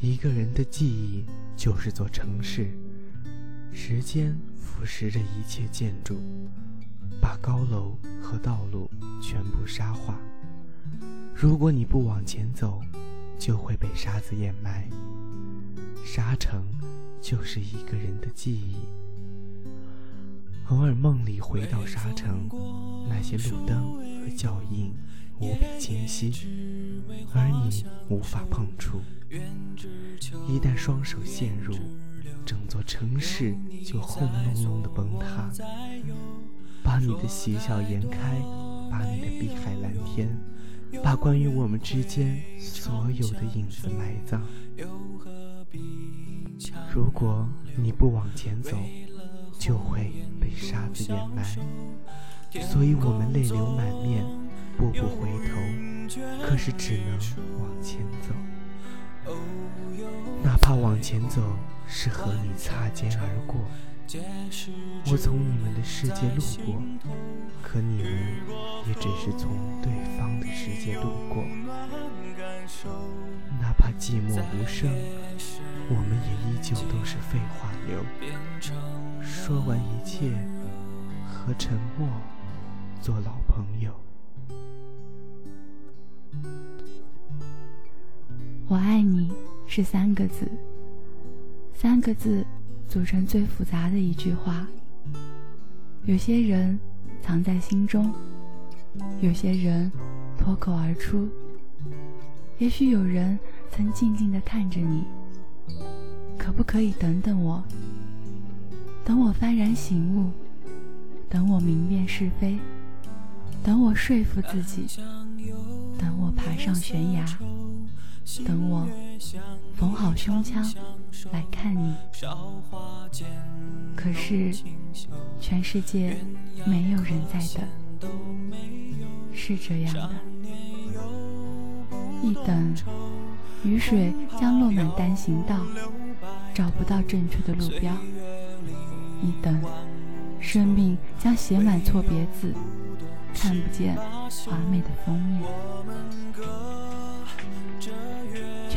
一个人的记忆就是座城市，时间腐蚀着一切建筑，把高楼和道路全部沙化。如果你不往前走，就会被沙子掩埋。沙城就是一个人的记忆。偶尔梦里回到沙城，那些路灯和脚印无比清晰，而你无法碰触。一旦双手陷入，整座城市就轰隆隆的崩塌，把你的喜笑颜开，把你的碧海蓝天，把关于我们之间所有的影子埋葬。如果你不往前走，就会被沙子掩埋。所以我们泪流满面，步步回头，可是只能往前走。哪怕往前走是和你擦肩而过，我从你们的世界路过，可你们也只是从对方的世界路过。哪怕寂寞无声，我们也依旧都是废话流。说完一切，和沉默做老朋友。我爱你是三个字，三个字组成最复杂的一句话。有些人藏在心中，有些人脱口而出。也许有人曾静静地看着你，可不可以等等我？等我幡然醒悟，等我明辨是非，等我说服自己，等我爬上悬崖。等我缝好胸腔来看你，可是全世界没有人在等，是这样的。一等，雨水将落满单行道，找不到正确的路标；一等，生命将写满错别字，看不见华美的封面。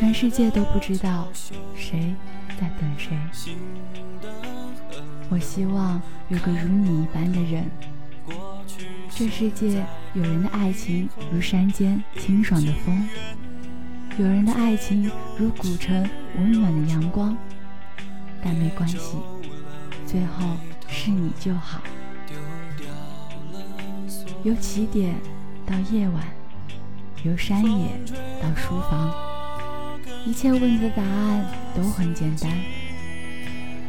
全世界都不知道谁在等谁。我希望有个如你一般的人。这世界有人的爱情如山间清爽的风，有人的爱情如古城温暖的阳光。但没关系，最后是你就好。由起点到夜晚，由山野到书房。一切问题的答案都很简单，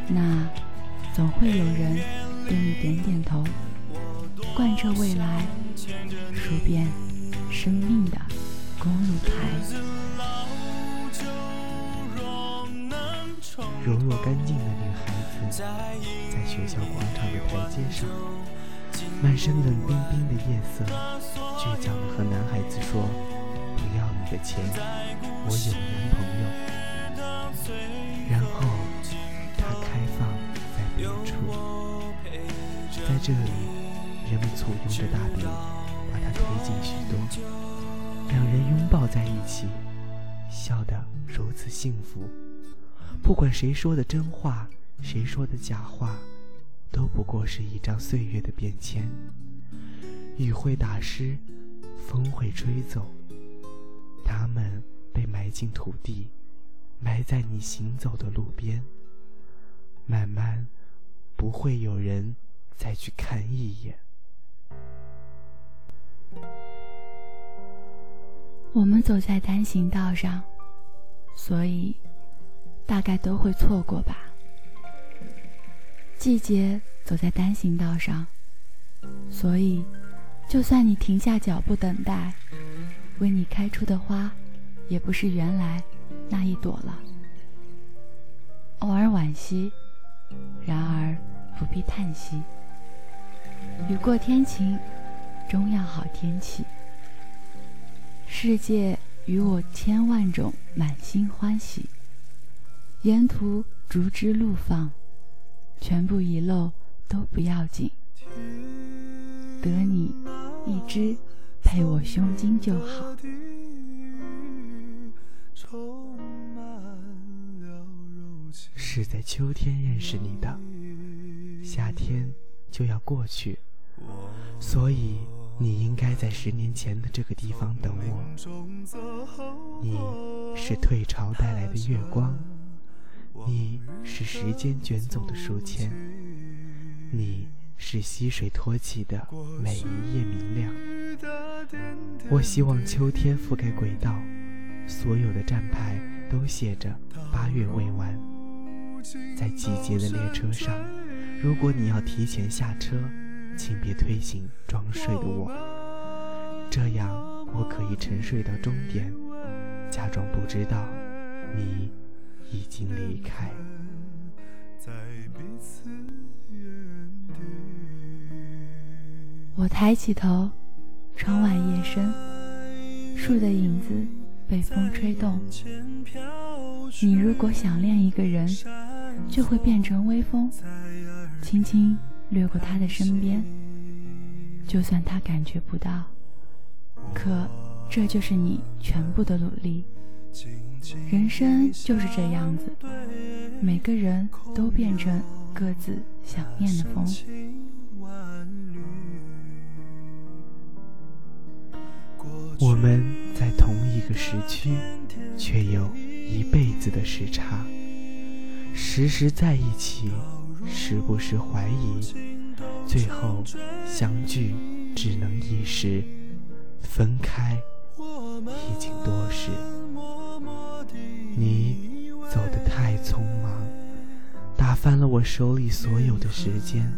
那总会有人对你点点头，贯彻未来，数遍生命的公路牌。柔弱干净的女孩子，在学校广场的台阶上，满身冷冰冰的夜色，倔强地和男孩子说：“不要你的钱。”我有男朋友，然后他开放在别处，在这里，人们簇拥着大笔把他推进许多，两人拥抱在一起，笑得如此幸福。不管谁说的真话，谁说的假话，都不过是一张岁月的便签。雨会打湿，风会吹走，他们。被埋进土地，埋在你行走的路边。慢慢，不会有人再去看一眼。我们走在单行道上，所以大概都会错过吧。季节走在单行道上，所以就算你停下脚步等待，为你开出的花。也不是原来那一朵了。偶尔惋惜，然而不必叹息。雨过天晴，终要好天气。世界与我千万种满心欢喜，沿途竹枝怒放，全部遗漏都不要紧。得你一只配我胸襟就好。是在秋天认识你的，夏天就要过去，所以你应该在十年前的这个地方等我。你是退潮带来的月光，你是时间卷走的书签，你是溪水托起的每一夜明亮。我希望秋天覆盖轨道，所有的站牌都写着八月未完。在季节的列车上，如果你要提前下车，请别推醒装睡的我，这样我可以沉睡到终点，假装不知道你已经离开。我抬起头。窗外夜深，树的影子被风吹动。你如果想念一个人，就会变成微风，轻轻掠过他的身边，就算他感觉不到。可这就是你全部的努力。人生就是这样子，每个人都变成各自想念的风。我们在同一个时区，却有一辈子的时差。时时在一起，时不时怀疑，最后相聚只能一时，分开已经多时。你走得太匆忙，打翻了我手里所有的时间，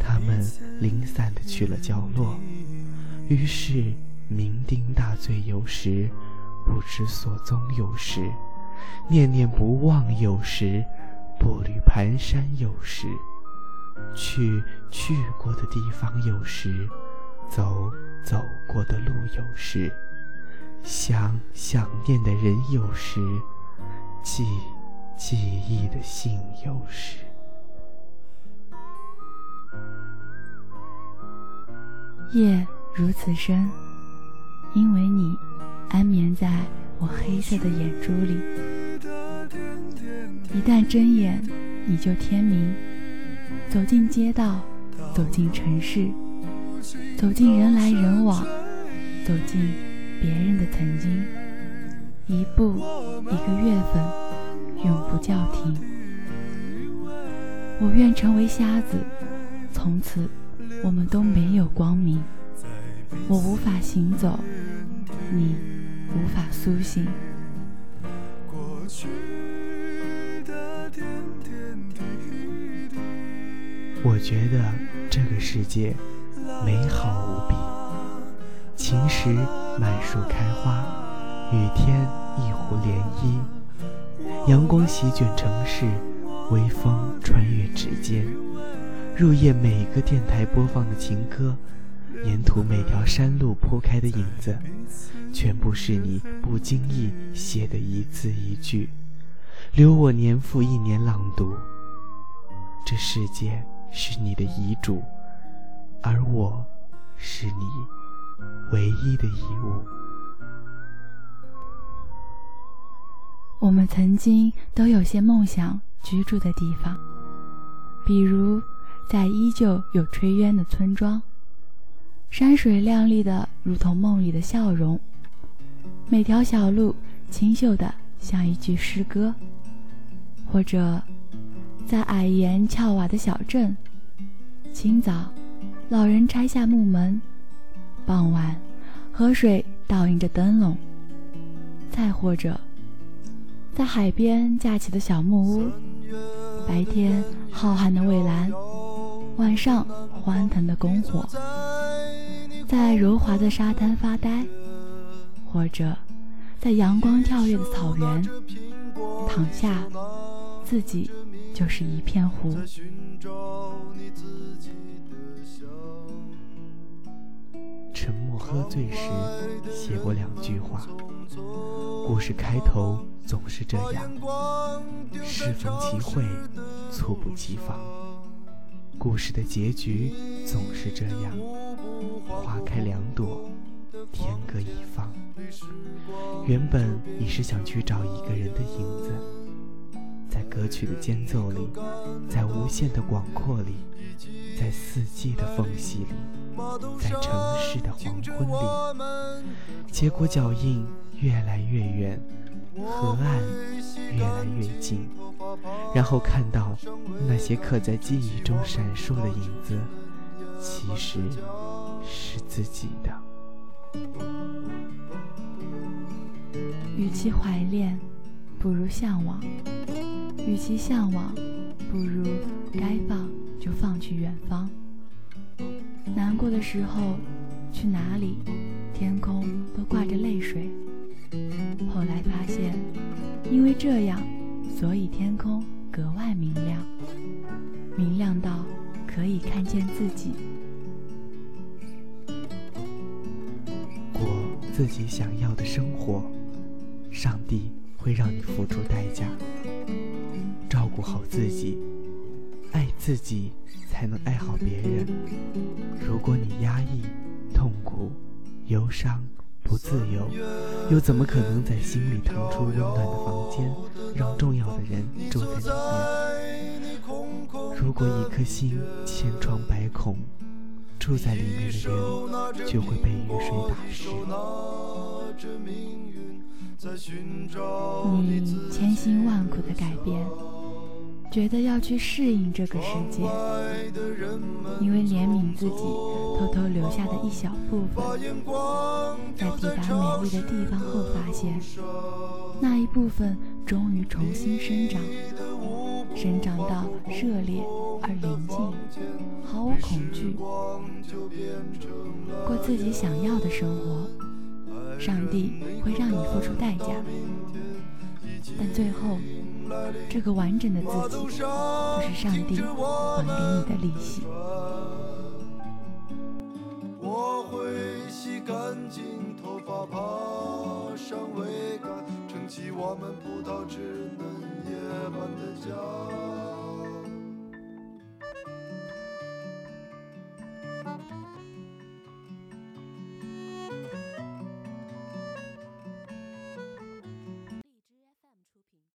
他们零散的去了角落，于是。酩酊大醉有时，不知所踪有时，念念不忘有时，步履蹒跚有时，去去过的地方有时，走走过的路有时，想想念的人有时，记记忆的信有时。夜如此深。因为你安眠在我黑色的眼珠里，一旦睁眼，你就天明。走进街道，走进城市，走进人来人往，走进别人的曾经，一步一个月份，永不叫停。我愿成为瞎子，从此我们都没有光明。我无法行走。你无法苏醒。我觉得这个世界美好无比，晴时满树开花，雨天一湖涟漪，阳光席卷城市，微风穿越指尖，入夜每个电台播放的情歌。沿途每条山路铺开的影子，全部是你不经意写的一字一句，留我年复一年朗读。这世界是你的遗嘱，而我是你唯一的遗物。我们曾经都有些梦想居住的地方，比如在依旧有炊烟的村庄。山水亮丽的，如同梦里的笑容；每条小路清秀的，像一句诗歌。或者，在矮檐翘瓦的小镇，清早，老人拆下木门；傍晚，河水倒映着灯笼。再或者，在海边架起的小木屋，白天浩瀚的蔚蓝，晚上欢腾的篝火。在柔滑的沙滩发呆，或者在阳光跳跃的草原躺下，自己就是一片湖。喝醉时写过两句话：故事开头总是这样，适逢其会，猝不及防；故事的结局总是这样。花开两朵，天各一方。原本你是想去找一个人的影子，在歌曲的间奏里，在无限的广阔里，在四季的缝隙里，在城市的黄昏里，结果脚印越来越远，河岸越来越近，然后看到那些刻在记忆中闪烁的影子，其实是自己的。与其怀恋，不如向往；与其向往，不如该放就放去远方。难过的时候，去哪里，天空都挂着泪水。后来发现，因为这样，所以天空格外明亮，明亮到可以看见自己，过自己想要的生活。上帝会让你付出代价，照顾好自己，爱自己，才能爱好别人。如果你压抑、痛苦、忧伤、不自由，又怎么可能在心里腾出温暖的房间，让重要的人住在里面？如果一颗心千疮百孔，住在里面的人就会被雨水打湿。你千辛万苦的改变，觉得要去适应这个世界，因为怜悯自己偷偷留下的一小部分，在抵达美丽的地方后，发现那一部分终于重新生长，生长到热烈而宁静，毫无恐惧，过自己想要的生活。上帝会让你付出代价，但最后，这个完整的自己就是上帝还给你的利息。我会洗干净头发，爬上桅杆，撑起我们葡萄枝嫩叶般的家。